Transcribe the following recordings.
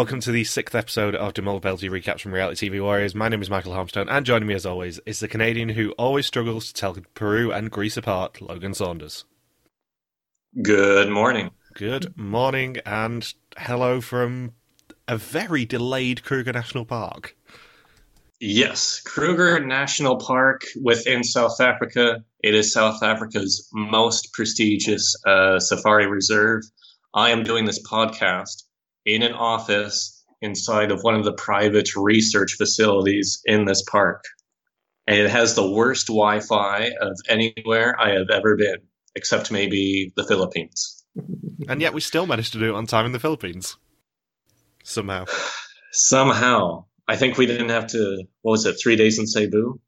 Welcome to the sixth episode of Demol Belty Recaps from Reality TV Warriors. My name is Michael Harmstone, and joining me as always is the Canadian who always struggles to tell Peru and Greece apart, Logan Saunders. Good morning. Good morning, and hello from a very delayed Kruger National Park. Yes, Kruger National Park within South Africa. It is South Africa's most prestigious uh, safari reserve. I am doing this podcast in an office inside of one of the private research facilities in this park. And it has the worst Wi Fi of anywhere I have ever been, except maybe the Philippines. And yet we still managed to do it on time in the Philippines. Somehow. Somehow. I think we didn't have to, what was it, three days in Cebu?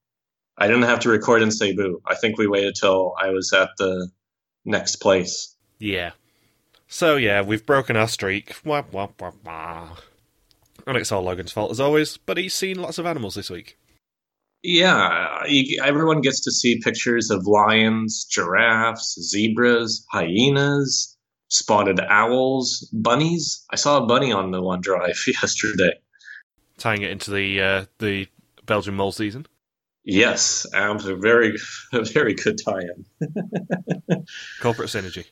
I didn't have to record in Cebu. I think we waited till I was at the next place. Yeah. So yeah, we've broken our streak. Wah, wah, wah, wah. And it's all Logan's fault as always, but he's seen lots of animals this week. Yeah, everyone gets to see pictures of lions, giraffes, zebras, hyenas, spotted owls, bunnies. I saw a bunny on the one drive yesterday. Tying it into the uh, the Belgian mole season. Yes, um, a very a very good tie-in. Corporate synergy.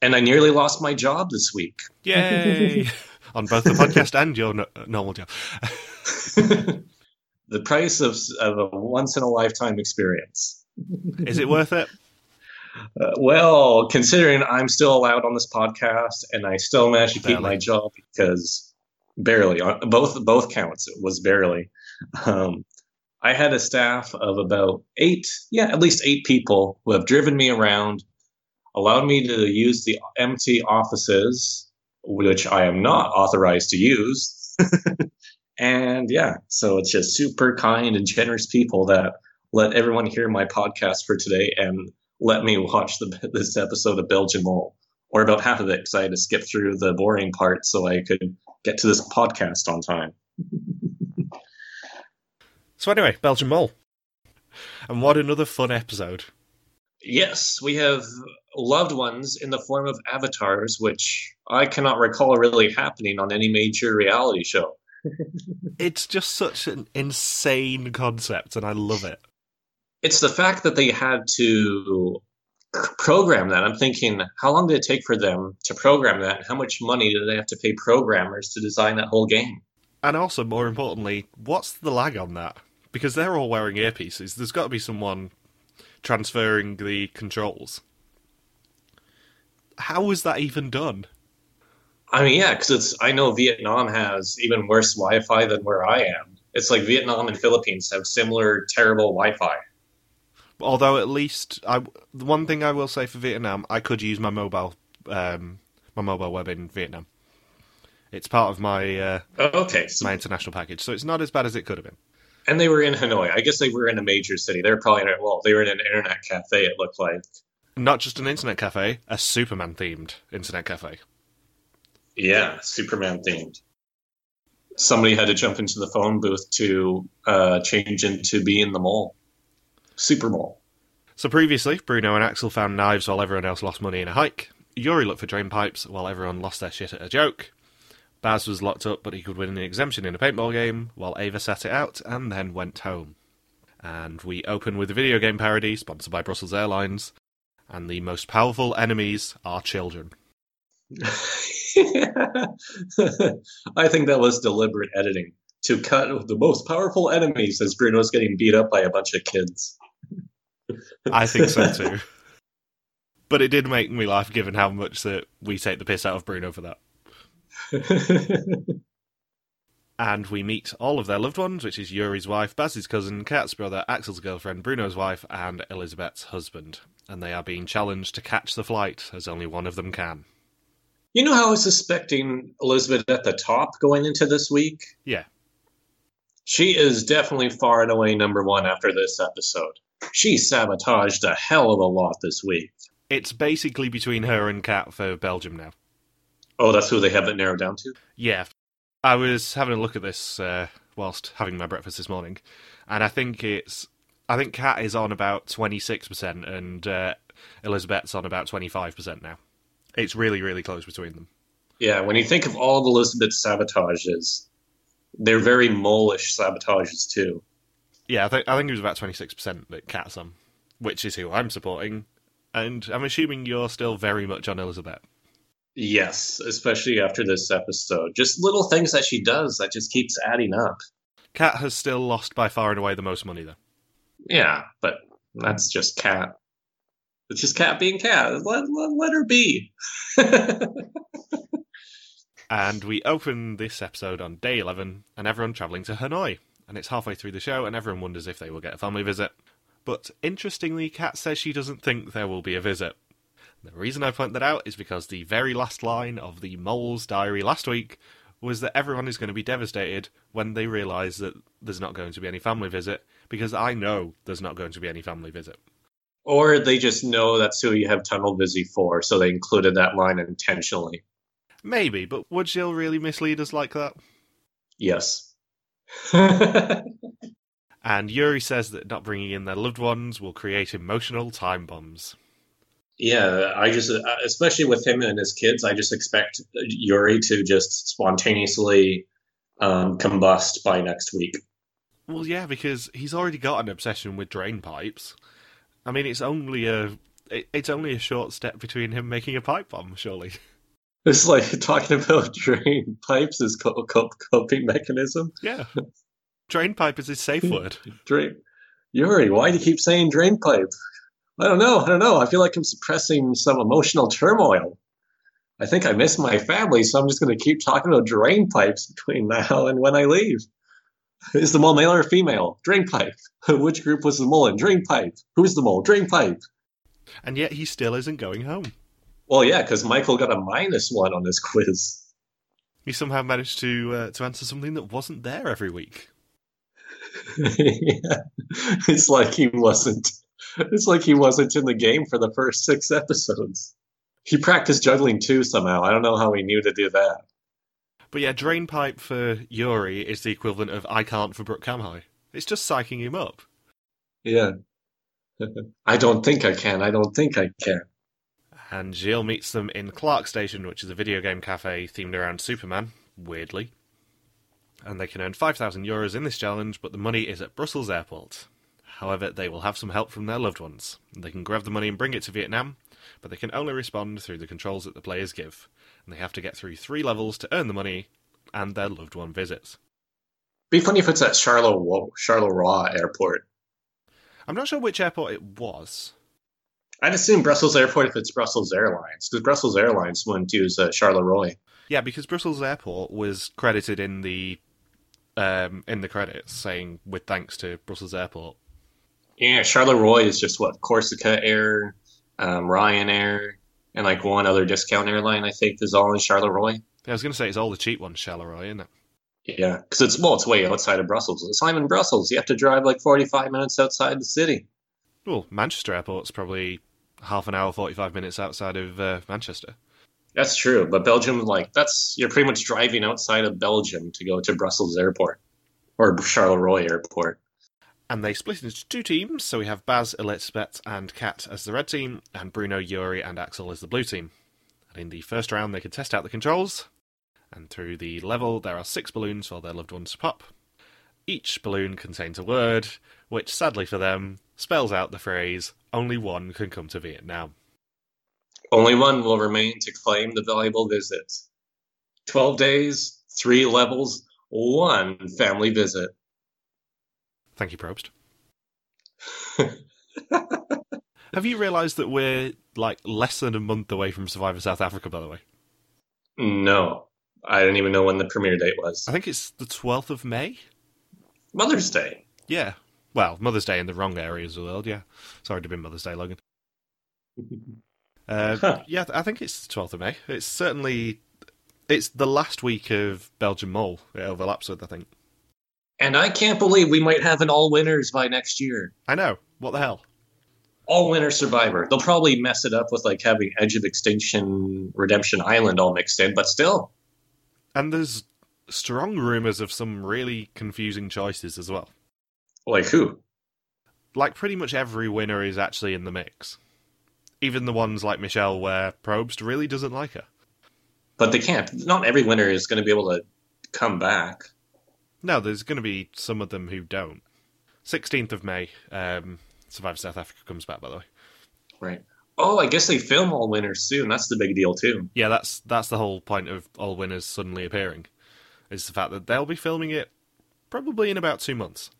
And I nearly lost my job this week. Yay! on both the podcast and your no- normal job. the price of, of a once in a lifetime experience. Is it worth it? Uh, well, considering I'm still allowed on this podcast and I still managed to keep my job because barely on both both counts it was barely. Um, I had a staff of about eight, yeah, at least eight people who have driven me around, allowed me to use the empty offices, which I am not authorized to use. and yeah, so it's just super kind and generous people that let everyone hear my podcast for today and let me watch the, this episode of Belgian Mole, or about half of it, because I had to skip through the boring part so I could get to this podcast on time. So anyway, Belgian mole. And what another fun episode. Yes, we have loved ones in the form of avatars, which I cannot recall really happening on any major reality show. It's just such an insane concept, and I love it. It's the fact that they had to program that. I'm thinking, how long did it take for them to program that? How much money did they have to pay programmers to design that whole game? And also, more importantly, what's the lag on that? Because they're all wearing earpieces. There's got to be someone transferring the controls. How was that even done? I mean, yeah, because it's. I know Vietnam has even worse Wi-Fi than where I am. It's like Vietnam and Philippines have similar terrible Wi-Fi. Although at least, I, the one thing I will say for Vietnam, I could use my mobile, um, my mobile web in Vietnam. It's part of my uh, Oh, Okay, so, my international package, so it's not as bad as it could have been. And they were in Hanoi. I guess they were in a major city. They were probably in a, well, they were in an internet cafe. It looked like. Not just an internet cafe, a Superman themed internet cafe. Yeah, Superman themed. Somebody had to jump into the phone booth to uh, change into being the mole, Super Mole. So previously, Bruno and Axel found knives while everyone else lost money in a hike. Yuri looked for drain pipes while everyone lost their shit at a joke. Baz was locked up, but he could win an exemption in a paintball game, while Ava sat it out and then went home. And we open with a video game parody sponsored by Brussels Airlines, and the most powerful enemies are children. I think that was deliberate editing to cut the most powerful enemies as Bruno Bruno's getting beat up by a bunch of kids. I think so too. but it did make me laugh given how much that we take the piss out of Bruno for that. and we meet all of their loved ones, which is Yuri's wife, Baz's cousin, Kat's brother, Axel's girlfriend, Bruno's wife, and Elizabeth's husband. And they are being challenged to catch the flight, as only one of them can. you know how I was suspecting Elizabeth at the top going into this week? Yeah. She is definitely far and away number one after this episode. She sabotaged a hell of a lot this week. It's basically between her and Kat for Belgium now. Oh, that's who they have it narrowed down to? Yeah. I was having a look at this uh, whilst having my breakfast this morning, and I think it's. I think Kat is on about 26%, and uh, Elizabeth's on about 25% now. It's really, really close between them. Yeah, when you think of all the Elizabeth sabotages, they're very mole-ish sabotages too. Yeah, I think I think it was about twenty six percent that Kat's on, which is who I'm supporting, and I'm assuming you're still very much on Elizabeth. Yes, especially after this episode. Just little things that she does that just keeps adding up. Kat has still lost by far and away the most money, though. Yeah, but that's just Kat. It's just Kat being Kat. Let, let, let her be. and we open this episode on day 11, and everyone travelling to Hanoi. And it's halfway through the show, and everyone wonders if they will get a family visit. But interestingly, Kat says she doesn't think there will be a visit. The reason I point that out is because the very last line of the Mole's diary last week was that everyone is going to be devastated when they realise that there's not going to be any family visit, because I know there's not going to be any family visit. Or they just know that's who you have tunnel visit for, so they included that line intentionally. Maybe, but would Gilles really mislead us like that? Yes. and Yuri says that not bringing in their loved ones will create emotional time bombs. Yeah, I just, uh, especially with him and his kids, I just expect Yuri to just spontaneously um, combust by next week. Well, yeah, because he's already got an obsession with drain pipes. I mean, it's only a it's only a short step between him making a pipe bomb, surely. It's like talking about drain pipes as a coping mechanism. Yeah, drain pipe is his safe word. drain. Yuri, why do you keep saying drain pipe? I don't know. I don't know. I feel like I'm suppressing some emotional turmoil. I think I miss my family, so I'm just going to keep talking about drain pipes between now and when I leave. Is the mole male or female? Drain pipe. Which group was the mole in? Drain pipe. Who's the mole? Drain pipe. And yet he still isn't going home. Well, yeah, because Michael got a minus one on this quiz. He somehow managed to uh, to answer something that wasn't there every week. yeah. It's like he wasn't it's like he wasn't in the game for the first six episodes. He practiced juggling too somehow. I don't know how he knew to do that. But yeah, drain pipe for Yuri is the equivalent of I can't for Brooke Kamhai. It's just psyching him up. Yeah. I don't think I can. I don't think I can. And Gilles meets them in Clark Station, which is a video game cafe themed around Superman, weirdly. And they can earn 5,000 euros in this challenge, but the money is at Brussels Airport. However, they will have some help from their loved ones. They can grab the money and bring it to Vietnam, but they can only respond through the controls that the players give, and they have to get through three levels to earn the money and their loved one visits. Be funny if it's at Charleroi, Charleroi Airport. I'm not sure which airport it was. I'd assume Brussels Airport if it's Brussels Airlines, because Brussels Airlines wouldn't use uh, Charleroi. Yeah, because Brussels Airport was credited in the um, in the credits, saying with thanks to Brussels Airport. Yeah, Charleroi is just what Corsica Air, um, Ryanair, and like one other discount airline. I think is all in Charleroi. Yeah, I was going to say it's all the cheap ones, Charleroi, isn't it? Yeah, because it's well, it's way outside of Brussels. It's I'm in Brussels. You have to drive like 45 minutes outside the city. Well, Manchester Airport's probably half an hour, 45 minutes outside of uh, Manchester. That's true, but Belgium, like that's you're pretty much driving outside of Belgium to go to Brussels Airport or Charleroi Airport and they split into two teams. So we have Baz, Elizabeth, and Cat as the red team, and Bruno, Yuri, and Axel as the blue team. And in the first round, they can test out the controls, and through the level, there are six balloons for their loved ones to pop. Each balloon contains a word, which sadly for them spells out the phrase "Only one can come to Vietnam." Only one will remain to claim the valuable visit. Twelve days, three levels, one family visit. Thank you, Probst. Have you realised that we're like less than a month away from Survivor South Africa? By the way, no, I didn't even know when the premiere date was. I think it's the twelfth of May. Mother's Day. Yeah. Well, Mother's Day in the wrong areas of the world. Yeah. Sorry to be Mother's Day, Logan. Uh, huh. Yeah, I think it's the twelfth of May. It's certainly it's the last week of Belgian Mole. It overlaps with, I think. And I can't believe we might have an all winners by next year. I know. What the hell? All winner survivor. They'll probably mess it up with like having Edge of Extinction, Redemption Island all mixed in, but still. And there's strong rumors of some really confusing choices as well. Like who? Like pretty much every winner is actually in the mix. Even the ones like Michelle where Probst really doesn't like her. but they can't. Not every winner is going to be able to come back. No, there's going to be some of them who don't. 16th of May, um, Survivor South Africa comes back, by the way. Right. Oh, I guess they film all winners soon. That's the big deal too. Yeah, that's that's the whole point of all winners suddenly appearing, is the fact that they'll be filming it probably in about two months,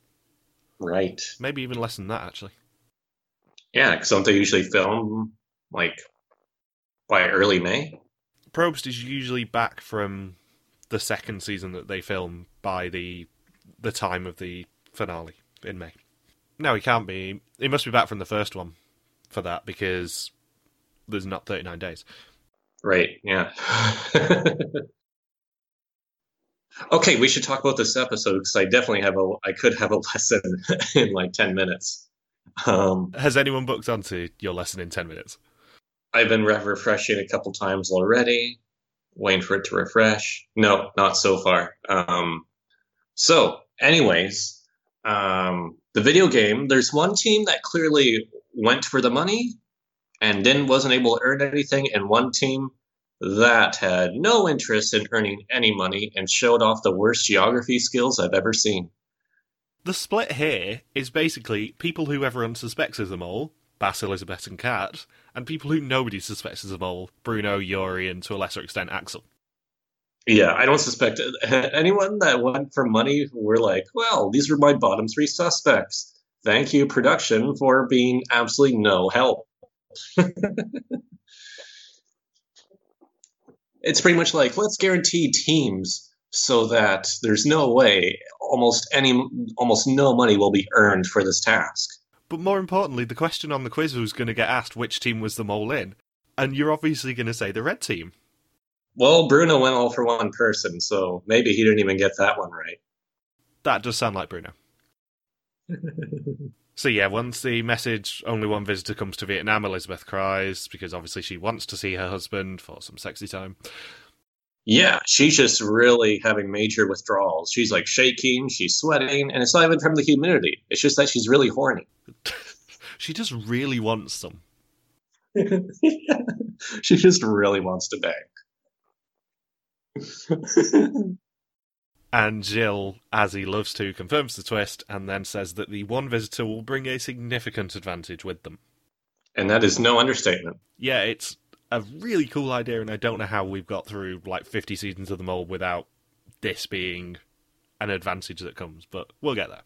Right. maybe even less than that actually. Yeah, because don't they usually film like by early May? Probst is usually back from the second season that they film by the the time of the finale in May. No, he can't be. He must be back from the first one for that because there's not 39 days. Right. Yeah. okay, we should talk about this episode because I definitely have a. I could have a lesson in like ten minutes. Um, Has anyone booked onto your lesson in 10 minutes? I've been re- refreshing a couple times already, waiting for it to refresh. No, not so far. Um, so, anyways, um, the video game. There's one team that clearly went for the money and then wasn't able to earn anything, and one team that had no interest in earning any money and showed off the worst geography skills I've ever seen. The split here is basically people who everyone suspects is a mole, Baz, Elizabeth, and Kat, and people who nobody suspects is a mole, Bruno, Yuri, and to a lesser extent Axel. Yeah, I don't suspect anyone that went for money were like, well, these were my bottom three suspects. Thank you, production, for being absolutely no help. it's pretty much like, let's guarantee teams so that there's no way almost any almost no money will be earned for this task. But more importantly, the question on the quiz was going to get asked which team was the mole in, and you're obviously going to say the red team. Well, Bruno went all for one person, so maybe he didn't even get that one right. That does sound like Bruno. So yeah, once the message only one visitor comes to Vietnam, Elizabeth cries because obviously she wants to see her husband for some sexy time. Yeah, she's just really having major withdrawals. She's like shaking, she's sweating, and it's not even from the humidity. It's just that she's really horny. she just really wants some. she just really wants to bang. And Gilles, as he loves to, confirms the twist and then says that the one visitor will bring a significant advantage with them. and that is no understatement. Yeah, it's a really cool idea, and I don't know how we've got through like 50 seasons of the Mole without this being an advantage that comes, but we'll get there.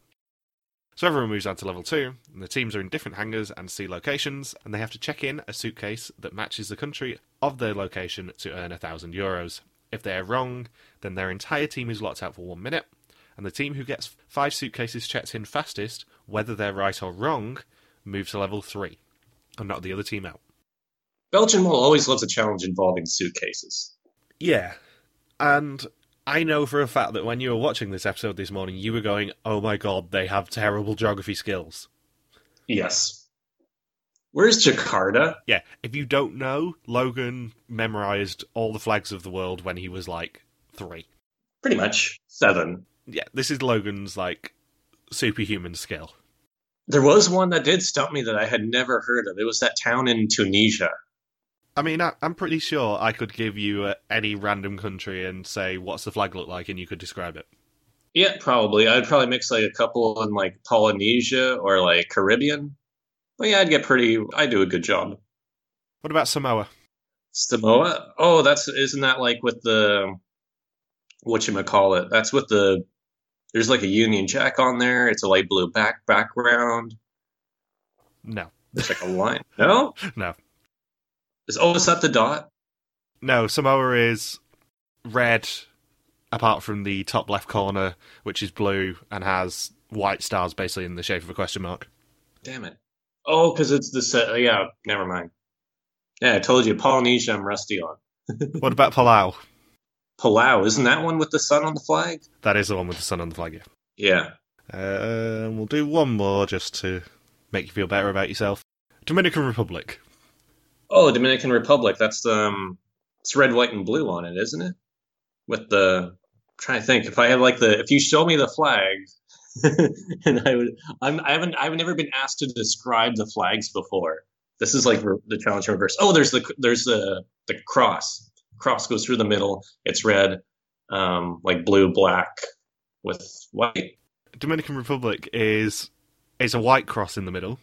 So everyone moves on to level 2, and the teams are in different hangars and see locations, and they have to check in a suitcase that matches the country of their location to earn a thousand euros. If they are wrong, then their entire team is locked out for one minute, and the team who gets five suitcases checked in fastest, whether they're right or wrong, moves to level 3, and not the other team out. Belgium will always loves a challenge involving suitcases. Yeah. And I know for a fact that when you were watching this episode this morning, you were going, oh my god, they have terrible geography skills. Yes. Where's Jakarta? Yeah, if you don't know, Logan memorized all the flags of the world when he was like three. Pretty much seven. Yeah, this is Logan's like superhuman skill. There was one that did stump me that I had never heard of. It was that town in Tunisia. I mean, I, I'm pretty sure I could give you uh, any random country and say, what's the flag look like, and you could describe it. Yeah, probably. I'd probably mix like a couple in like Polynesia or like Caribbean. But yeah, I'd get pretty. I do a good job. What about Samoa? Samoa. Oh, that's isn't that like with the what you call it? That's with the. There's like a Union Jack on there. It's a light blue back background. No. It's like a line. No, No. is oh, is that the dot? No, Samoa is red, apart from the top left corner, which is blue and has white stars basically in the shape of a question mark. Damn it. Oh, because it's the set. Yeah, never mind. Yeah, I told you Polynesia. I'm rusty on. what about Palau? Palau isn't that one with the sun on the flag? That is the one with the sun on the flag, yeah. Yeah. Uh, we'll do one more just to make you feel better about yourself. Dominican Republic. Oh, Dominican Republic. That's um, it's red, white, and blue on it, isn't it? With the I'm trying to think if I had like the if you show me the flag, and I would I'm I haven't I've never been asked to describe the flags before. This is like the challenge in reverse. Oh, there's the there's the the cross cross goes through the middle. It's red, um, like blue, black with white. Dominican Republic is is a white cross in the middle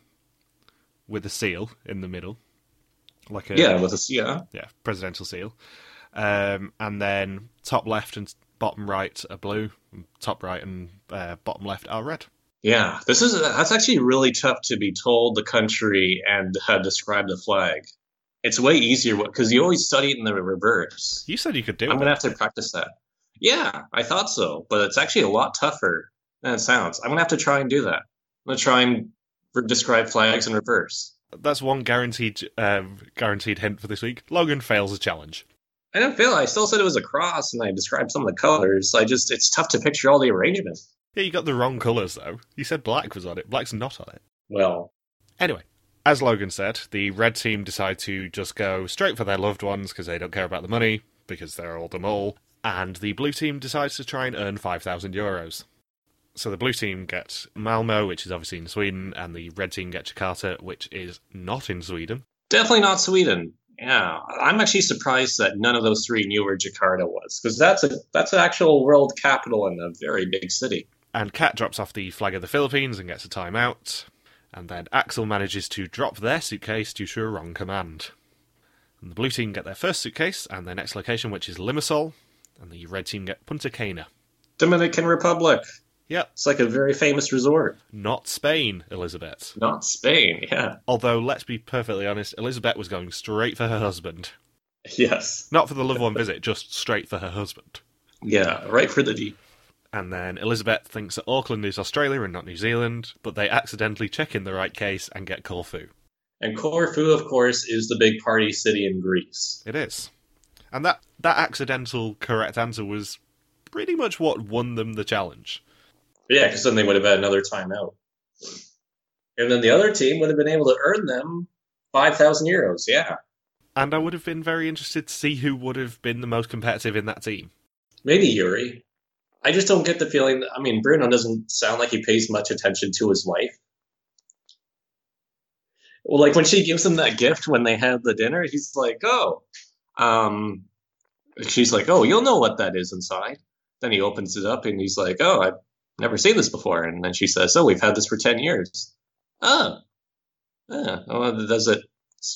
with a seal in the middle, like a Yeah, with a yeah. yeah presidential seal, um, and then top left and bottom right are blue, top right and uh, bottom left are red. Yeah, this is that's actually really tough to be told the country and to describe the flag. It's way easier because you always study it in the reverse. You said you could do I'm it. gonna have to practice that. Yeah, I thought so, but it's actually a lot tougher than it sounds. I'm gonna have to try and do that. I'm gonna try and describe flags in reverse. That's one guaranteed um, guaranteed hint for this week. Logan fails a challenge. I didn't feel. I still said it was a cross, and I described some of the colors. I just it's tough to picture all the arrangement. Yeah, you got the wrong colours though. You said black was on it. Black's not on it. Well, Anyway, as Logan said, the red team decide to just go straight for their loved ones because they don't care about the money because they're all the mole, and the blue team decides to try and earn five thousand euros. So the blue team gets Malmo, which is obviously in Sweden, and the red team get Jakarta, which is not in Sweden. definitely not Sweden. Yeah, I'm actually surprised that none of those three knew where Jakarta was because that's a that's an actual world capital and a very big city. And Kat drops off the flag of the Philippines and gets a timeout. And then Axel manages to drop their suitcase due to a wrong command. And the blue team get their first suitcase and their next location, which is Limassol. And the red team get Punta Cana. Dominican Republic. Yep, It's like a very famous resort. not Spain, Elizabeth. Not Spain. Yeah. Although, let's be perfectly honest, Elizabeth was going straight for her husband. Yes. Not for the loved one visit, just straight for her husband. Yeah. Right for the D. And then Elizabeth thinks that Auckland is Australia and not New Zealand, but they accidentally check in the right case and get Corfu. And Corfu, of course, is the big party city in Greece. It is. And that, that accidental correct answer was pretty much what won them the challenge. Yeah, because then they would have had another timeout. And then the other team would have been able to earn them 5,000 euros. Yeah. And I would have been very interested to see who would have been the most competitive in that team. Maybe Yuri. I just don't get the feeling. That, I mean, Bruno doesn't sound like he pays much attention to his wife. Well, like when she gives him that gift when they have the dinner, he's like, "Oh," um, she's like, "Oh, you'll know what that is inside." Then he opens it up and he's like, "Oh, I've never seen this before." And then she says, "Oh, we've had this for ten years." Oh, yeah. Well, does it?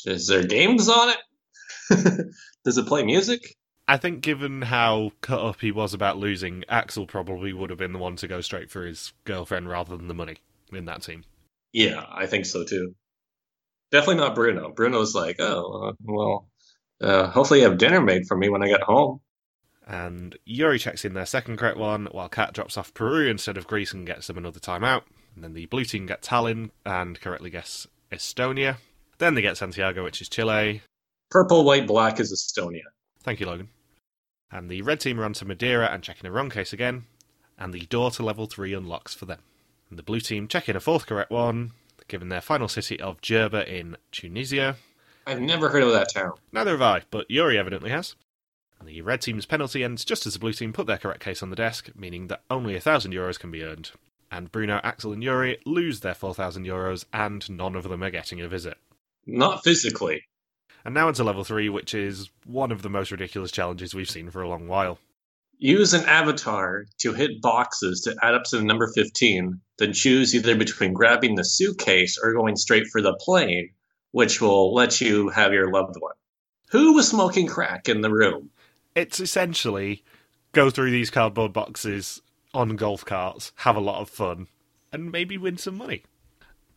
Is there games on it? does it play music? I think, given how cut up he was about losing, Axel probably would have been the one to go straight for his girlfriend rather than the money in that team. Yeah, I think so too. Definitely not Bruno. Bruno's like, oh, uh, well, uh, hopefully you have dinner made for me when I get home. And Yuri checks in their second correct one, while Kat drops off Peru instead of Greece and gets them another timeout. And then the blue team get Tallinn and correctly guess Estonia. Then they get Santiago, which is Chile. Purple, white, black is Estonia. Thank you, Logan. And the red team are on to Madeira and check in a wrong case again. And the door to level 3 unlocks for them. And the blue team check in a fourth correct one, given their final city of Djerba in Tunisia. I've never heard of that town. Neither have I, but Yuri evidently has. And the red team's penalty ends just as the blue team put their correct case on the desk, meaning that only a thousand euros can be earned. And Bruno, Axel, and Yuri lose their 4,000 euros, and none of them are getting a visit. Not physically. And now into level 3, which is one of the most ridiculous challenges we've seen for a long while. Use an avatar to hit boxes to add up to the number 15, then choose either between grabbing the suitcase or going straight for the plane, which will let you have your loved one. Who was smoking crack in the room? It's essentially go through these cardboard boxes on golf carts, have a lot of fun, and maybe win some money.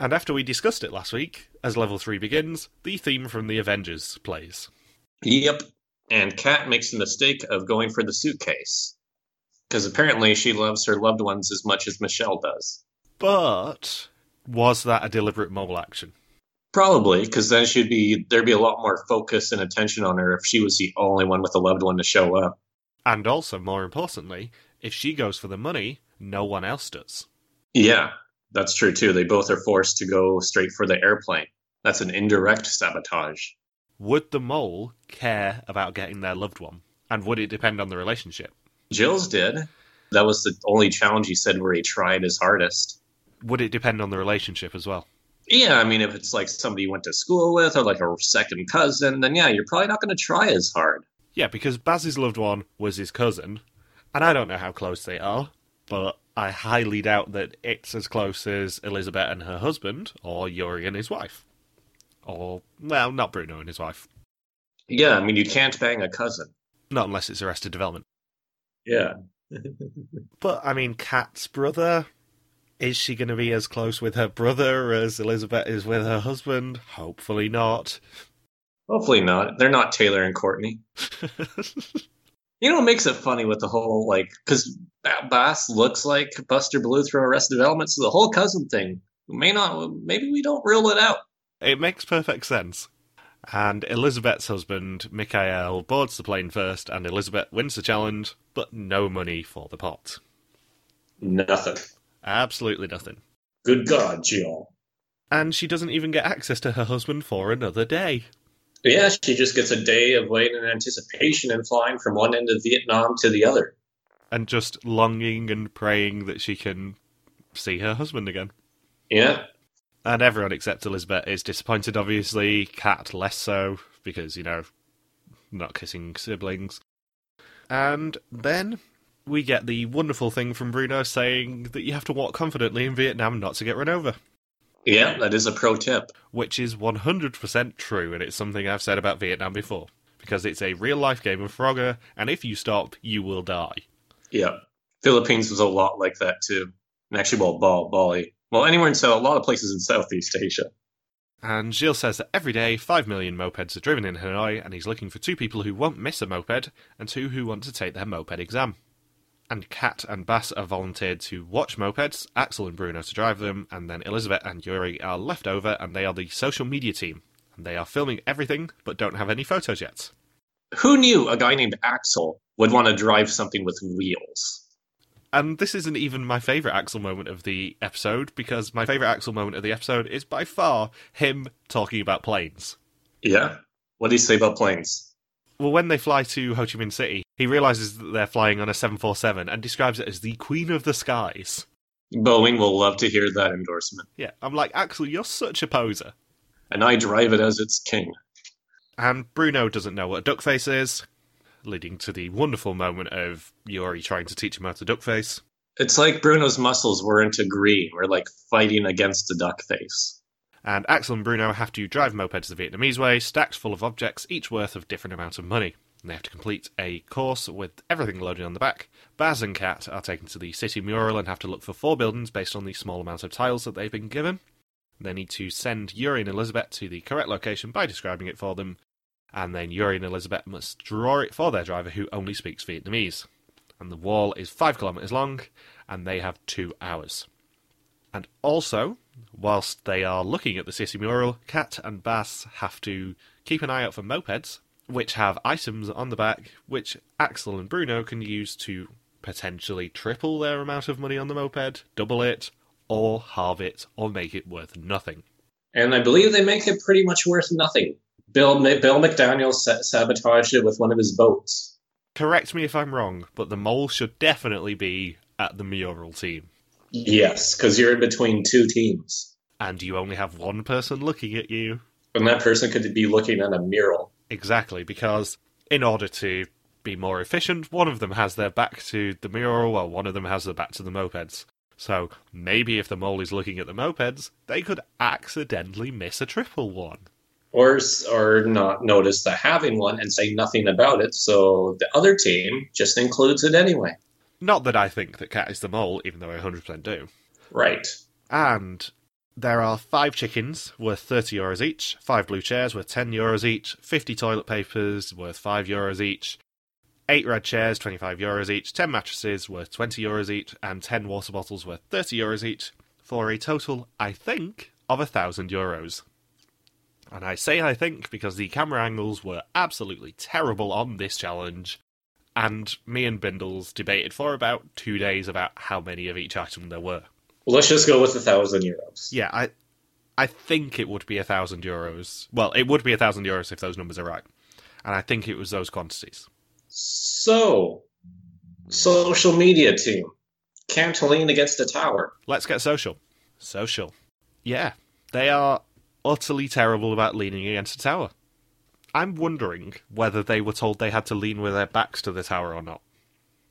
And after we discussed it last week, as level 3 begins, the theme from the Avengers plays. Yep. And Kat makes the mistake of going for the suitcase. Because apparently she loves her loved ones as much as Michelle does. But was that a deliberate mobile action? Probably, because then she'd be there'd be a lot more focus and attention on her if she was the only one with a loved one to show up. And also, more importantly, if she goes for the money, no one else does. Yeah, that's true too. They both are forced to go straight for the airplane. That's an indirect sabotage. Would the mole care about getting their loved one? And would it depend on the relationship? Gilles's did. That was the only challenge he said where he tried his hardest. Would it depend on the relationship as well? Yeah, I mean, if it's like somebody you went to school with or like a second cousin, then yeah, you're probably not going to try as hard. Yeah, because Baz's loved one was his cousin, and I don't know how close they are, but I highly doubt that it's as close as Elizabeth and her husband, or Yuri and his wife. Or, well, not Bruno and his wife. Yeah, I mean, you can't bang a cousin. Not unless it's Arrested Development. Yeah. But, I mean, Kat's brother. Is she going to be as close with her brother as Elizabeth is with her husband? Hopefully not. Hopefully not. They're not Taylor and Courtney. You know what makes it funny with the whole, like, because Baz looks like Buster Bluth from Arrested Development, so the whole cousin thing may not, maybe we don't rule it out. It makes perfect sense. And Elizabeth's husband, Mikhail, boards the plane first, and Elizabeth wins the challenge, but no money for the pot. Nothing. Absolutely nothing. Good God, Gilles. And she doesn't even get access to her husband for another day. Yeah, she just gets a day of waiting and anticipation and flying from one end of Vietnam to the other. And just longing and praying that she can see her husband again. Yeah. And everyone except Elizabeth is disappointed, obviously. Kat less so, because, you know, not kissing siblings. And then we get the wonderful thing from Bruno saying that you have to walk confidently in Vietnam not to get run over. Yeah, that is a pro tip. Which is 100% true, and it's something I've said about Vietnam before. Because it's a real life game of Frogger, and if you stop, you will die. Yeah. Philippines was a lot like that too. And actually, well, Bali, Bali. Well, anywhere in South, a lot of places in Southeast Asia. And Gilles says that every day, 5 million mopeds are driven in Hanoi, and he's looking for two people who won't miss a moped, and two who want to take their moped exam. And Kat and Baz are volunteered to watch mopeds, Axel and Bruno to drive them, and then Elizabeth and Yuri are left over, and they are the social media team. And they are filming everything, but don't have any photos yet. Who knew a guy named Axel would want to drive something with wheels? And this isn't even my favourite Axel moment of the episode, because my favourite Axel moment of the episode is by far him talking about planes. Yeah. What do you say about planes? Well, when they fly to Ho Chi Minh City, he realizes that they're flying on a 747 and describes it as the Queen of the Skies. Boeing will love to hear that endorsement. Yeah, I'm like, Axel, you're such a poser. And I drive it as its king. And Bruno doesn't know what a duck face is, leading to the wonderful moment of Yuri trying to teach him how to duck face. It's like Bruno's muscles weren't agreeing. We're like fighting against the duck face. And Axel and Bruno have to drive mopeds the Vietnamese way, stacks full of objects, each worth of different amount of money. And they have to complete a course with everything loaded on the back. Baz and Kat are taken to the city mural and have to look for four buildings based on the small amount of tiles that they've been given. They need to send Yuri and Elizabeth to the correct location by describing it for them, and then Yuri and Elizabeth must draw it for their driver who only speaks Vietnamese. And the wall is five kilometres long, and they have two hours. And also, whilst they are looking at the city mural, Kat and Baz have to keep an eye out for mopeds, which have items on the back which Axel and Bruno can use to potentially triple their amount of money on the moped, double it, or halve it, or make it worth nothing. And I believe they make it pretty much worth nothing. Bill, Bill McDaniel sabotaged it with one of his boats. Correct me if I'm wrong, but the mole should definitely be at the mural team. Yes, because you're in between two teams. And you only have one person looking at you. And that person could be looking at a mural. Exactly, because in order to be more efficient, one of them has their back to the mural while one of them has their back to the mopeds. So maybe if the mole is looking at the mopeds, they could accidentally miss a triple one. Or, or not notice the having one and say nothing about it, so the other team just includes it anyway. Not that I think that Kat is the mole, even though I 100% do. Right. And there are five chickens worth 30 euros each, five blue chairs worth 10 euros each, 50 toilet papers worth 5 euros each, 8 red chairs, 25 euros each, 10 mattresses worth 20 euros each, and 10 water bottles worth 30 euros each, for a total, I think, of a 1,000 euros. And I say I think because the camera angles were absolutely terrible on this challenge, and me and Bindles debated for about two days about how many of each item there were. Well, let's just go with a thousand euros. Yeah, I I think it would be a thousand euros. Well, it would be a thousand euros if those numbers are right. And I think it was those quantities. So, social media team can't lean against a tower. Let's get social. Social. Yeah, they are utterly terrible about leaning against a tower. I'm wondering whether they were told they had to lean with their backs to the tower or not.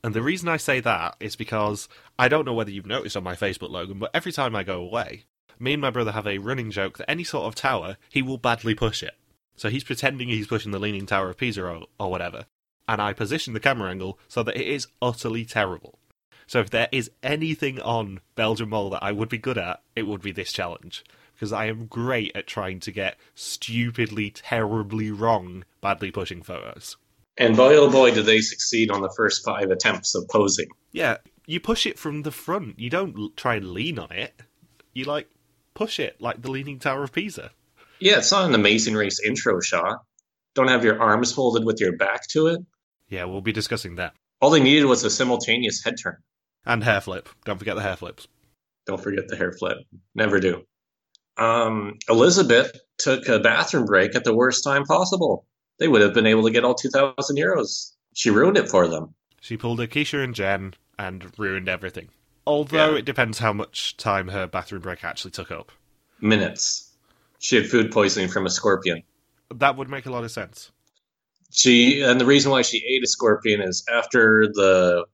And the reason I say that is because I don't know whether you've noticed on my Facebook, Logan, but every time I go away, me and my brother have a running joke that any sort of tower, he will badly push it. So he's pretending he's pushing the Leaning Tower of Pisa or, or whatever. And I position the camera angle so that it is utterly terrible. So if there is anything on Belgium Mole that I would be good at, it would be this challenge. Because I am great at trying to get stupidly, terribly wrong, badly pushing photos. And boy, oh boy, did they succeed on the first five attempts of posing. Yeah, you push it from the front. You don't try and lean on it. You like push it like the Leaning Tower of Pisa. Yeah, it's not an Amazing Race intro shot. Don't have your arms folded with your back to it. Yeah, we'll be discussing that. All they needed was a simultaneous head turn. And hair flip. Don't forget the hair flips. Don't forget the hair flip. Never do. Um, Elizabeth took a bathroom break at the worst time possible. They would have been able to get all 2,000 euros. She ruined it for them. She pulled a Keisha and Jen and ruined everything. Although Yeah. it depends how much time her bathroom break actually took up. Minutes. She had food poisoning from a scorpion. That would make a lot of sense. She and the reason why she ate a scorpion is after the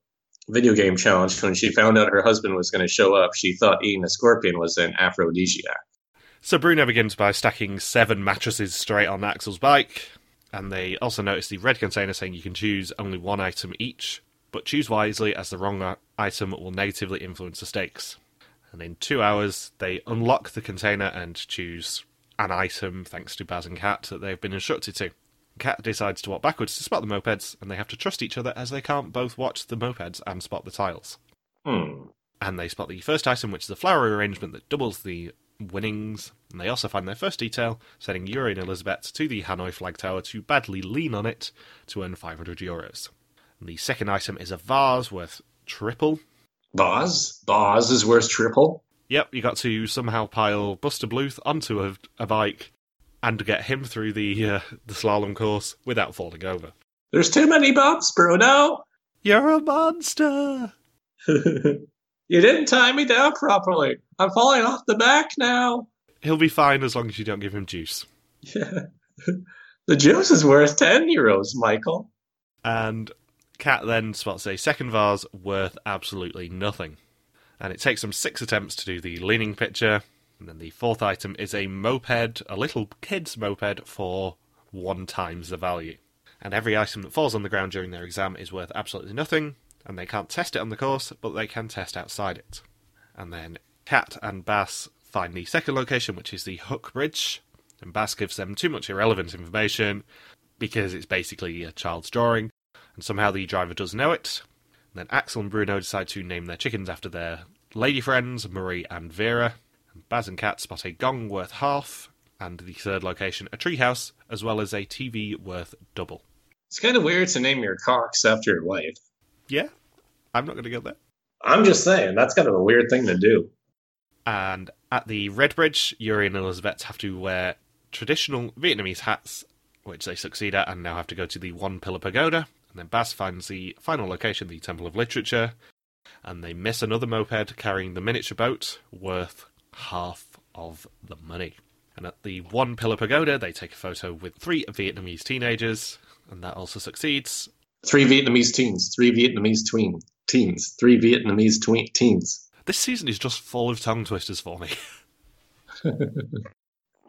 video game challenge when she found out her husband was going to show up, she thought eating a scorpion was an aphrodisiac. So Bruno begins by stacking seven mattresses straight on Axel's bike, and they also notice the red container saying you can choose only one item each, but choose wisely as the wrong item will negatively influence the stakes. And in two hours, they unlock the container and choose an item thanks to Baz and Kat that they've been instructed to. Kat decides to walk backwards to spot the mopeds, and they have to trust each other as they can't both watch the mopeds and spot the tiles Hmm. and they spot the first item, which is a flower arrangement that doubles the winnings. And they also find their first detail, sending Yuri and Elizabeth to the Hanoi flag tower to badly lean on it to earn 500 euros. And the second item is a vase worth triple. Boz? Boz is worth triple. Yep, you got to somehow pile Buster Bluth onto a, a bike and get him through the uh, the slalom course without falling over. There's too many bumps, Bruno. You're a monster! you didn't tie me down properly. I'm falling off the back now. He'll be fine as long as you don't give him juice. Yeah. the juice is worth 10 euros, Michael. and Kat then spots a second vase worth absolutely nothing. And it takes them six attempts to do the leaning picture, and then the fourth item is a moped, a little kid's moped, for one times the value. And every item that falls on the ground during their exam is worth absolutely nothing, and they can't test it on the course, but they can test outside it. And then Kat and Baz find the second location, which is the Huc Bridge, and Baz gives them too much irrelevant information because it's basically a child's drawing, and somehow the driver does know it. And then Axel and Bruno decide to name their chickens after their lady friends, Marie and Vera. And Baz and Kat spot a gong worth half, and the third location, a treehouse, as well as a TV worth double. It's kind of weird to name your cocks after your wife. Yeah, I'm not going to go there. I'm just saying, that's kind of a weird thing to do. And at the Red Bridge, Yuri and Elizabeth have to wear traditional Vietnamese hats, which they succeed at, and now have to go to the One Pillar Pagoda. And then Baz finds the final location, the Temple of Literature, and they miss another moped carrying the miniature boat worth half of the money. And at the One Pillar Pagoda, they take a photo with three Vietnamese teenagers, and that also succeeds. Three Vietnamese teens, three Vietnamese tween teens, three Vietnamese tween teens. This season is just full of tongue twisters for me.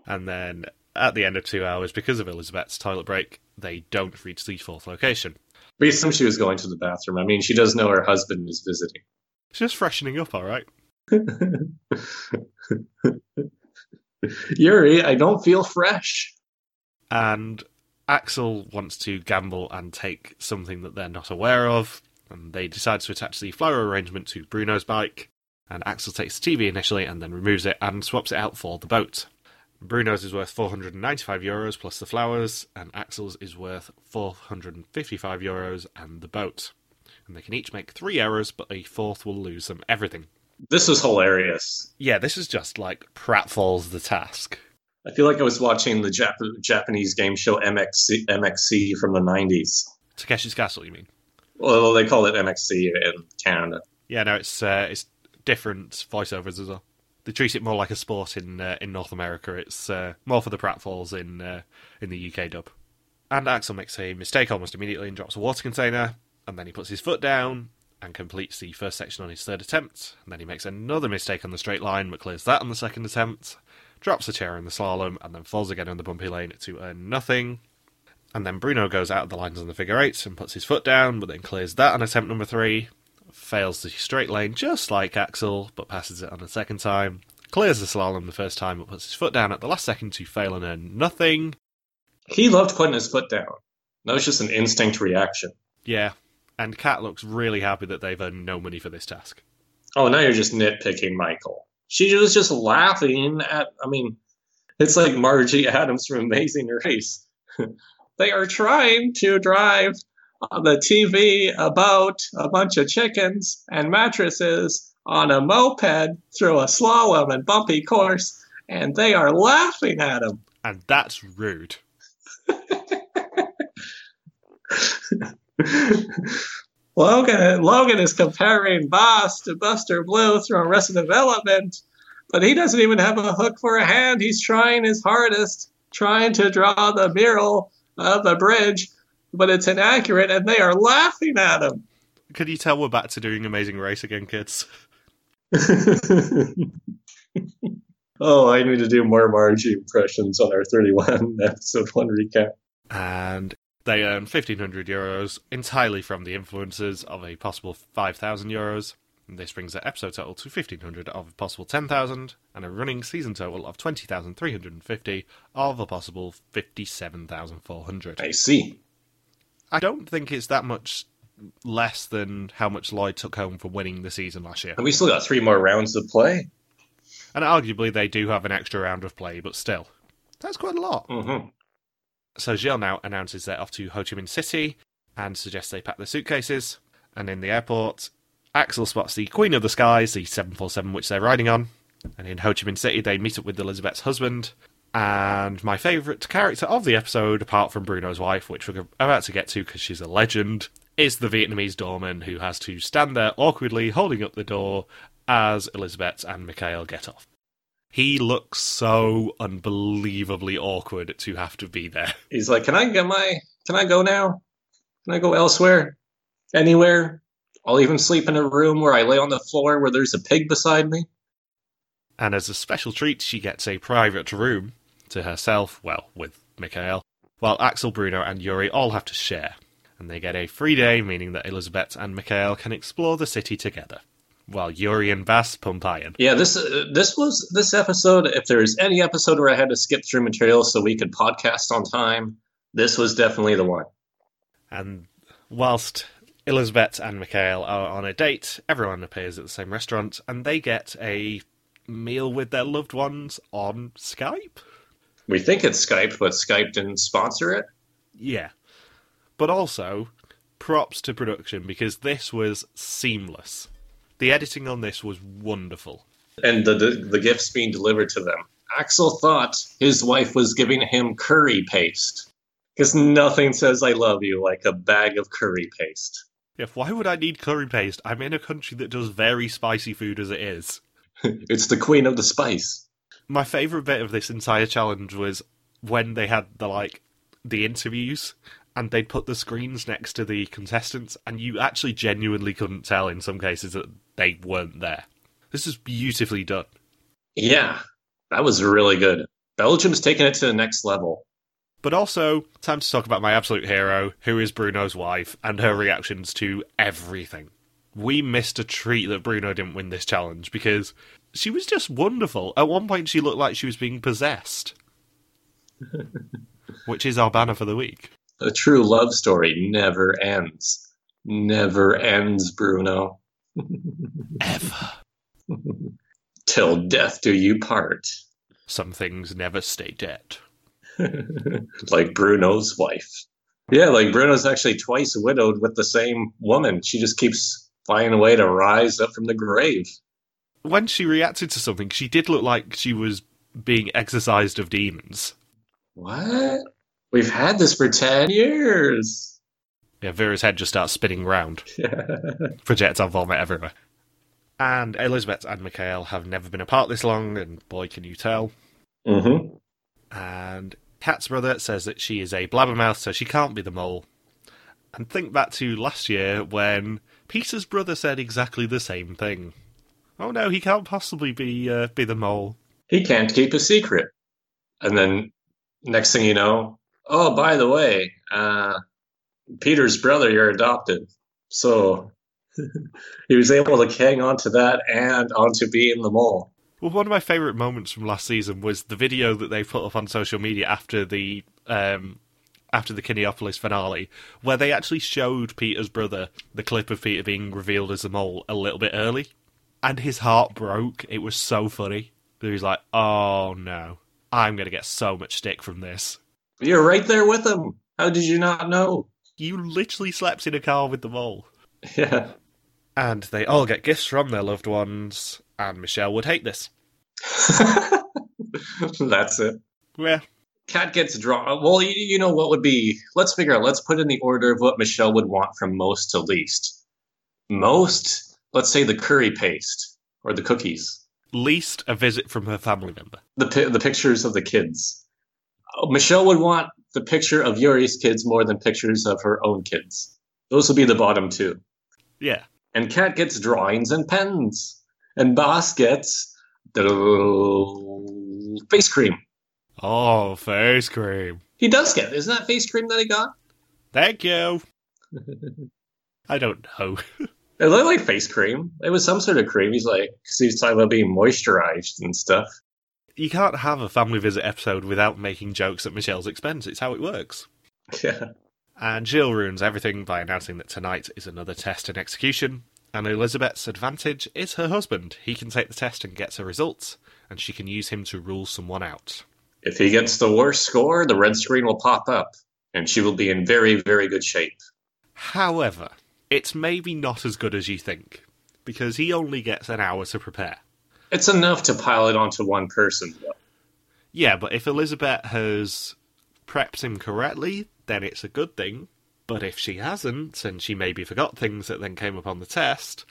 and then at the end of two hours, because of Elizabeth's toilet break, they don't reach the fourth location. We assume she was going to the bathroom. I mean, she does know her husband is visiting. She's just freshening up, all right. Yuri, I don't feel fresh. And Axel wants to gamble and take something that they're not aware of, and they decide to attach the flower arrangement to Bruno's bike. And Axel takes the TV initially and then removes it and swaps it out for the boat. Bruno's is worth 495 euros plus the flowers, and Axel's is worth 455 euros and the boat. And they can each make three errors, but a fourth will lose them everything. This is hilarious. Yeah, this is just like pratfalls the task. I feel like I was watching the Jap- Japanese game show MXC, MXC from the 90s. Takeshi's Castle, you mean? Well, they call it MXC in Canada. Yeah, no, it's uh, it's different voiceovers as well. They treat it more like a sport in uh, in North America. It's uh, more for the pratfalls in uh, in the UK dub. And Axel makes a mistake almost immediately and drops a water container, and then he puts his foot down and completes the first section on his third attempt. And then he makes another mistake on the straight line, but clears that on the second attempt, drops a chair in the slalom, and then falls again in the bumpy lane to earn nothing. And then Bruno goes out of the lines on the figure eight and puts his foot down, but then clears that on attempt number three, fails the straight lane just like Axel, but passes it on the second time, clears the slalom the first time, but puts his foot down at the last second to fail and earn nothing. He loved putting his foot down. That was just an instinct reaction. Yeah, and Kat looks really happy that they've earned no money for this task. Oh, now you're just nitpicking Michael. She was just laughing at, I mean, it's like Margie Adams from Amazing Race. they are trying to drive on the TV about a bunch of chickens and mattresses on a moped through a slalom and bumpy course, and they are laughing at him. And that's rude. Logan Logan is comparing Baz to Buster Bluth through Arrested Development, but he doesn't even have a hook for a hand. He's trying his hardest, trying to draw the mural of the bridge, but it's inaccurate, and they are laughing at him. Could you tell we're back to doing Amazing Race again, kids? oh, I need to do more Margie impressions on our 31 episode 1 recap. And they earn 1,500 euros entirely from the influences of a possible 5,000 euros. This brings their episode total to 1,500 of a possible 10,000, and a running season total of 20,350 of a possible 57,400. I see. I don't think it's that much less than how much Lloyd took home from winning the season last year. And we still got three more rounds to play. And arguably, they do have an extra round of play, but still, that's quite a lot. Mm-hmm. So Gilles now announces they're off to Ho Chi Minh City and suggests they pack their suitcases. And in the airport, Axel spots the Queen of the Skies, the 747 which they're riding on. And in Ho Chi Minh City, they meet up with Elizabeth's husband. And my favourite character of the episode, apart from Bruno's wife, which we're about to get to because she's a legend, is the Vietnamese doorman who has to stand there awkwardly holding up the door as Elizabeth and Mikhail get off. He looks so unbelievably awkward to have to be there. He's like, "Can I get my? Can I go now? Can I go elsewhere? Anywhere? I'll even sleep in a room where I lay on the floor where there's a pig beside me." And as a special treat, she gets a private room to herself, well, with Mikhail, while Axel, Bruno, and Yuri all have to share. And they get a free day, meaning that Elizabeth and Mikhail can explore the city together while Yuri and Baz pump iron. Yeah, this uh, this was this episode. If there's any episode where I had to skip through material so we could podcast on time, this was definitely the one. And whilst Elizabeth and Mikhail are on a date, everyone appears at the same restaurant, and they get a meal with their loved ones on Skype. We think it's Skype, but Skype didn't sponsor it. Yeah, but also props to production because this was seamless. The editing on this was wonderful. And the, the, the gifts being delivered to them. Axel thought his wife was giving him curry paste. Because nothing says I love you like a bag of curry paste. Yeah, why would I need curry paste? I'm in a country that does very spicy food as it is. it's the queen of the spice. My favourite bit of this entire challenge was when they had the like the interviews and they'd put the screens next to the contestants, and you actually genuinely couldn't tell in some cases that they weren't there. This is beautifully done. Yeah, that was really good. Belgium's taking it to the next level. But also, time to talk about my absolute hero, who is Bruno's wife, and her reactions to everything. We missed a treat that Bruno didn't win this challenge because she was just wonderful. At one point, she looked like she was being possessed, which is our banner for the week. A true love story never ends. Never ends, Bruno. Ever. Till death do you part. Some things never stay dead. like Bruno's wife. Yeah, like Bruno's actually twice widowed with the same woman. She just keeps finding a way to rise up from the grave. When she reacted to something, she did look like she was being exorcised of demons. What? We've had this for 10 years. Yeah, Vera's head just starts spinning round. Projectile vomit everywhere. And Elizabeth and Mikhail have never been apart this long, and boy, can you tell. Mm-hmm. And Kat's brother says that she is a blabbermouth, so she can't be the mole. And think back to last year when Peter's brother said exactly the same thing. Oh no, he can't possibly be uh, be the mole. He can't keep a secret. And then next thing you know, oh, by the way, uh, Peter's brother, you're adopted. So he was able to hang on to that and onto being the mole. Well, one of my favourite moments from last season was the video that they put up on social media after the um, after the Kinepolis finale, where they actually showed Peter's brother the clip of Peter being revealed as the mole a little bit early, and his heart broke. It was so funny. He was like, "Oh no, I'm going to get so much stick from this." You're right there with him. How did you not know? You literally slept in a car with the mole. Yeah. And they all get gifts from their loved ones, and Michelle would hate this. That's it. Yeah. Kat gets drawn. Well, you, you know what would be. Let's figure out. Let's put in the order of what Michelle would want from most to least. Most, let's say the curry paste or the cookies. Least a visit from her family member. The pi- the pictures of the kids. Michelle would want the picture of Yuri's kids more than pictures of her own kids. Those would be the bottom two. Yeah. And Kat gets drawings and pens. And Baz gets face cream. Oh, face cream. He does get. Isn't that face cream that he got? Thank you. I don't know. It looked like face cream. It was some sort of cream. He's like, because he's talking about being moisturized and stuff. You can't have a family visit episode without making jokes at Michelle's expense. It's how it works. Yeah. And Gilles ruins everything by announcing that tonight is another test and execution. And Elizabeth's advantage is her husband. He can take the test and gets her results, and she can use him to rule someone out. If he gets the worst score, the red screen will pop up, and she will be in very, very good shape. However, it's maybe not as good as you think, because he only gets an hour to prepare. It's enough to pile it onto one person, though. Yeah, but if Elizabeth has prepped him correctly, then it's a good thing. But if she hasn't, and she maybe forgot things that then came up on the test,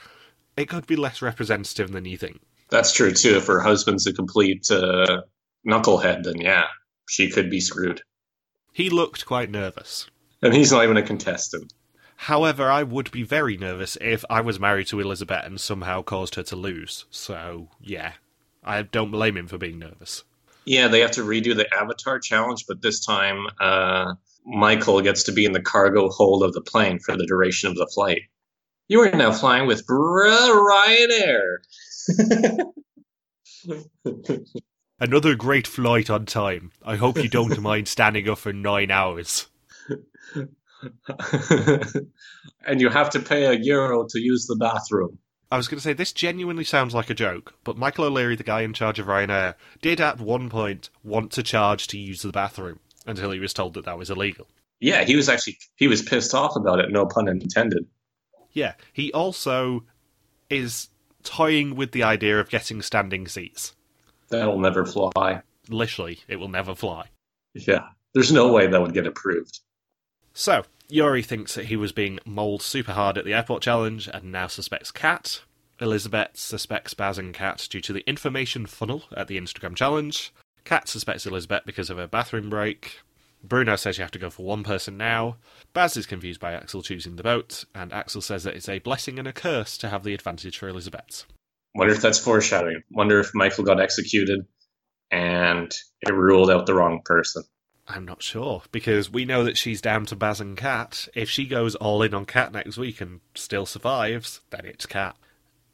it could be less representative than you think. That's true too. If her husband's a complete uh, knucklehead, then yeah, she could be screwed. He looked quite nervous. And he's not even a contestant. However, I would be very nervous if I was married to Elizabeth and somehow caused her to lose. So, yeah, I don't blame him for being nervous. Yeah, they have to redo the Avatar challenge, but this time uh, Michael gets to be in the cargo hold of the plane for the duration of the flight. You are now flying with Ryanair. Another great flight on time. I hope you don't mind standing up for nine hours. and you have to pay a euro to use the bathroom. I was going to say, this genuinely sounds like a joke, but Michael O'Leary, the guy in charge of Ryanair, did at one point want to charge to use the bathroom until he was told that that was illegal. Yeah, he was actually he was pissed off about it. No pun intended. Yeah, he also is toying with the idea of getting standing seats. That'll never fly. Literally, it will never fly. Yeah, there's no way that would get approved. So, Yuri thinks that he was being mauled super hard at the airport challenge and now suspects Kat. Elizabeth suspects Baz and Kat due to the information funnel at the Instagram challenge. Kat suspects Elizabeth because of her bathroom break. Bruno says you have to go for one person now. Baz is confused by Axel choosing the boat, and Axel says that it's a blessing and a curse to have the advantage for Elizabeth. Wonder if that's foreshadowing. Wonder if Michael got executed and it ruled out the wrong person. I'm not sure, because we know that she's down to Baz and Kat. If she goes all in on Kat next week and still survives, then it's Kat.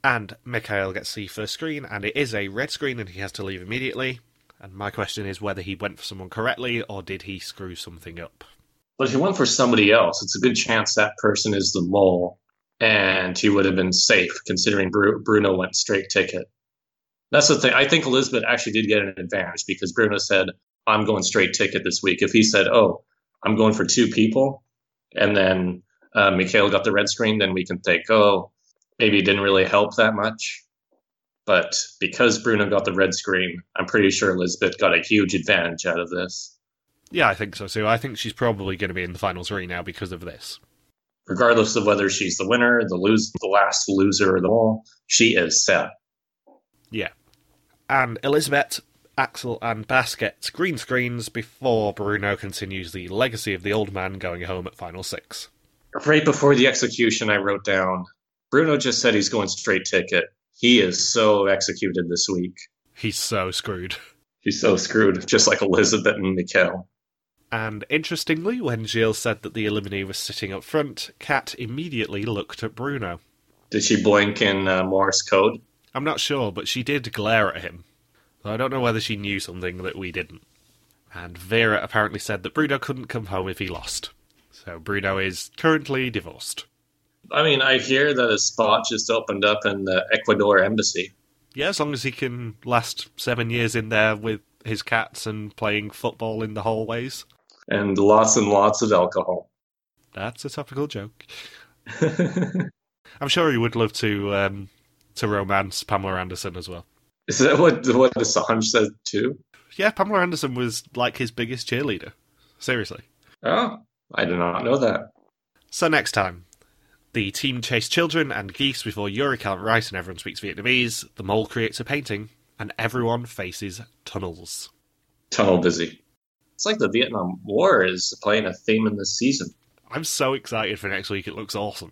And Mikhail gets the first screen, and it is a red screen, and he has to leave immediately. And my question is whether he went for someone correctly, or did he screw something up? But if he went for somebody else, it's a good chance that person is the mole, and he would have been safe considering Bru- Bruno went straight ticket. That's the thing. I think Elizabeth actually did get an advantage because Bruno said, I'm going straight ticket this week. If he said, Oh, I'm going for two people, and then uh, Mikhail got the red screen, then we can think, Oh, maybe it didn't really help that much. But because Bruno got the red screen, I'm pretty sure Elizabeth got a huge advantage out of this. Yeah, I think so too. I think she's probably going to be in the final three now because of this. Regardless of whether she's the winner, the lose, the last loser, or the all, she is set. Yeah. And Elizabeth Axel and Baz get green screens before Bruno continues the legacy of the old man going home at final six. Right before the execution, I wrote down Bruno just said he's going straight ticket. He is so executed this week. He's so screwed. He's so screwed, just like Elizabeth and Mikkel. And interestingly, when Gilles said that the Elimine was sitting up front, Kat immediately looked at Bruno. Did she blink in uh, Morse code? I'm not sure, but she did glare at him. I don't know whether she knew something that we didn't. And Vera apparently said that Bruno couldn't come home if he lost. So Bruno is currently divorced. I mean, I hear that a spot just opened up in the Ecuador embassy. Yeah, as long as he can last seven years in there with his cats and playing football in the hallways. And lots and lots of alcohol. That's a topical joke. I'm sure he would love to um, to romance Pamela Anderson as well. Is that what what Assange said too? Yeah, Pamela Anderson was like his biggest cheerleader. Seriously. Oh, I did not know that. So next time, the team chase children and geese before Yuri can't write and everyone speaks Vietnamese. The mole creates a painting, and everyone faces tunnels. Tunnel busy. It's like the Vietnam War is playing a theme in this season. I'm so excited for next week. It looks awesome.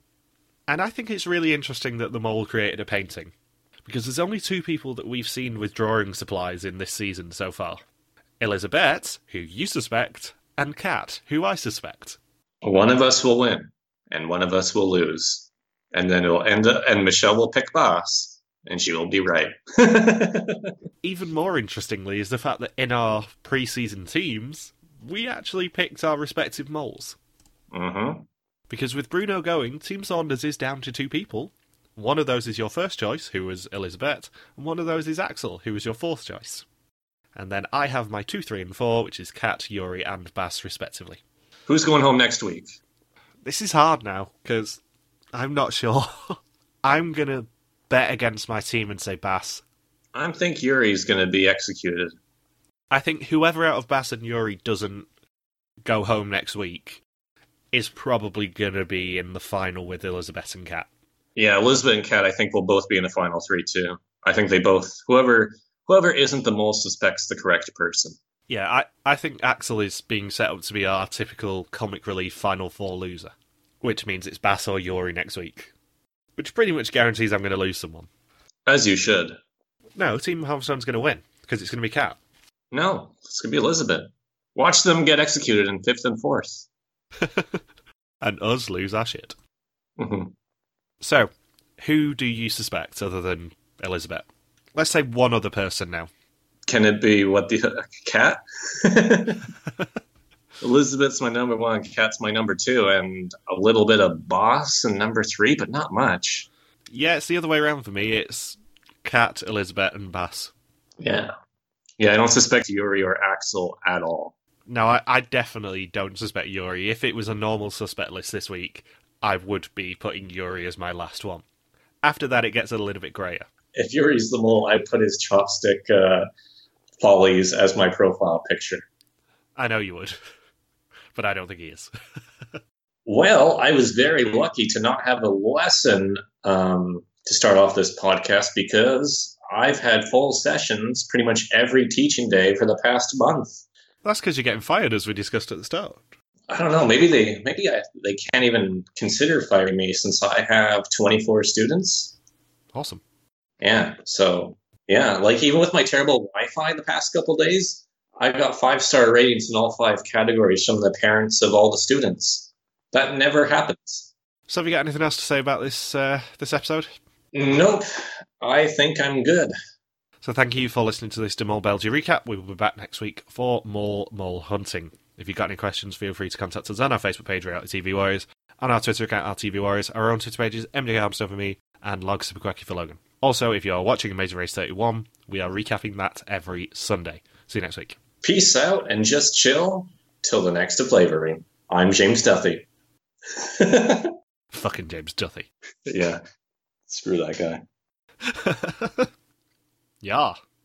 And I think it's really interesting that the mole created a painting. Because there's only two people that we've seen with drawing supplies in this season so far Elizabeth, who you suspect, and Kat, who I suspect. One of us will win, and one of us will lose. And then it'll end up, and Michelle will pick Baz, and she will be right. Even more interestingly is the fact that in our pre-season teams, we actually picked our respective moles. mm-hmm. Because with Bruno going, Team Saunders is down to two people. One of those is your first choice, who was Elizabeth, and one of those is Axel, who was your fourth choice. And then I have my two, three, and four, which is Kat, Yuri, and Baz, respectively. Who's going home next week? This is hard now, because I'm not sure. I'm going to bet against my team and say Baz. I think Yuri's going to be executed. I think whoever out of Baz and Yuri doesn't go home next week is probably going to be in the final with Elizabeth and Kat. Yeah, Elizabeth and Kat, I think will both be in the final three too. I think they both whoever whoever isn't the most suspects the correct person. Yeah, I, I think Axel is being set up to be our typical comic relief Final Four loser, which means it's Baz or Yuri next week, which pretty much guarantees I'm going to lose someone. As you should. No, Team Halfstone's going to win because it's going to be Kat. No, it's gonna be Elizabeth. Watch them get executed in fifth and fourth. and us lose our shit. Mhm. So, who do you suspect other than Elizabeth? Let's say one other person now. Can it be what the uh, cat? Elizabeth's my number one, Kat's my number two, and a little bit of Baz and number three, but not much. Yeah, it's the other way around for me. It's Kat, Elizabeth, and Baz. Yeah. Yeah, I don't suspect Yuri or Axel at all. No, I, I definitely don't suspect Yuri. If it was a normal suspect list this week, I would be putting Yuri as my last one. After that, it gets a little bit grayer. If Yuri's the mole, I put his chopstick uh, follies as my profile picture. I know you would, but I don't think he is. Well, I was very lucky to not have a lesson um, to start off this podcast because I've had full sessions pretty much every teaching day for the past month. That's because you're getting fired, as we discussed at the start. I don't know. Maybe they maybe I, they can't even consider firing me since I have 24 students. Awesome. Yeah. So yeah, like even with my terrible Wi-Fi the past couple days, I've got five star ratings in all five categories from the parents of all the students. That never happens. So, have you got anything else to say about this uh, this episode? Nope. I think I'm good. So, thank you for listening to this De Mol Belgium recap. We will be back next week for more mole hunting. If you've got any questions, feel free to contact us on our Facebook page, Reality TV Warriors, on our Twitter account, RTV Warriors, our own Twitter pages, MJ Armstrong for me, and Log Super Quacky for Logan. Also, if you are watching Amazing Race 31, we are recapping that every Sunday. See you next week. Peace out and just chill till the next flavoring. I'm James Duffy. Fucking James Duffy. yeah. Screw that guy. yeah.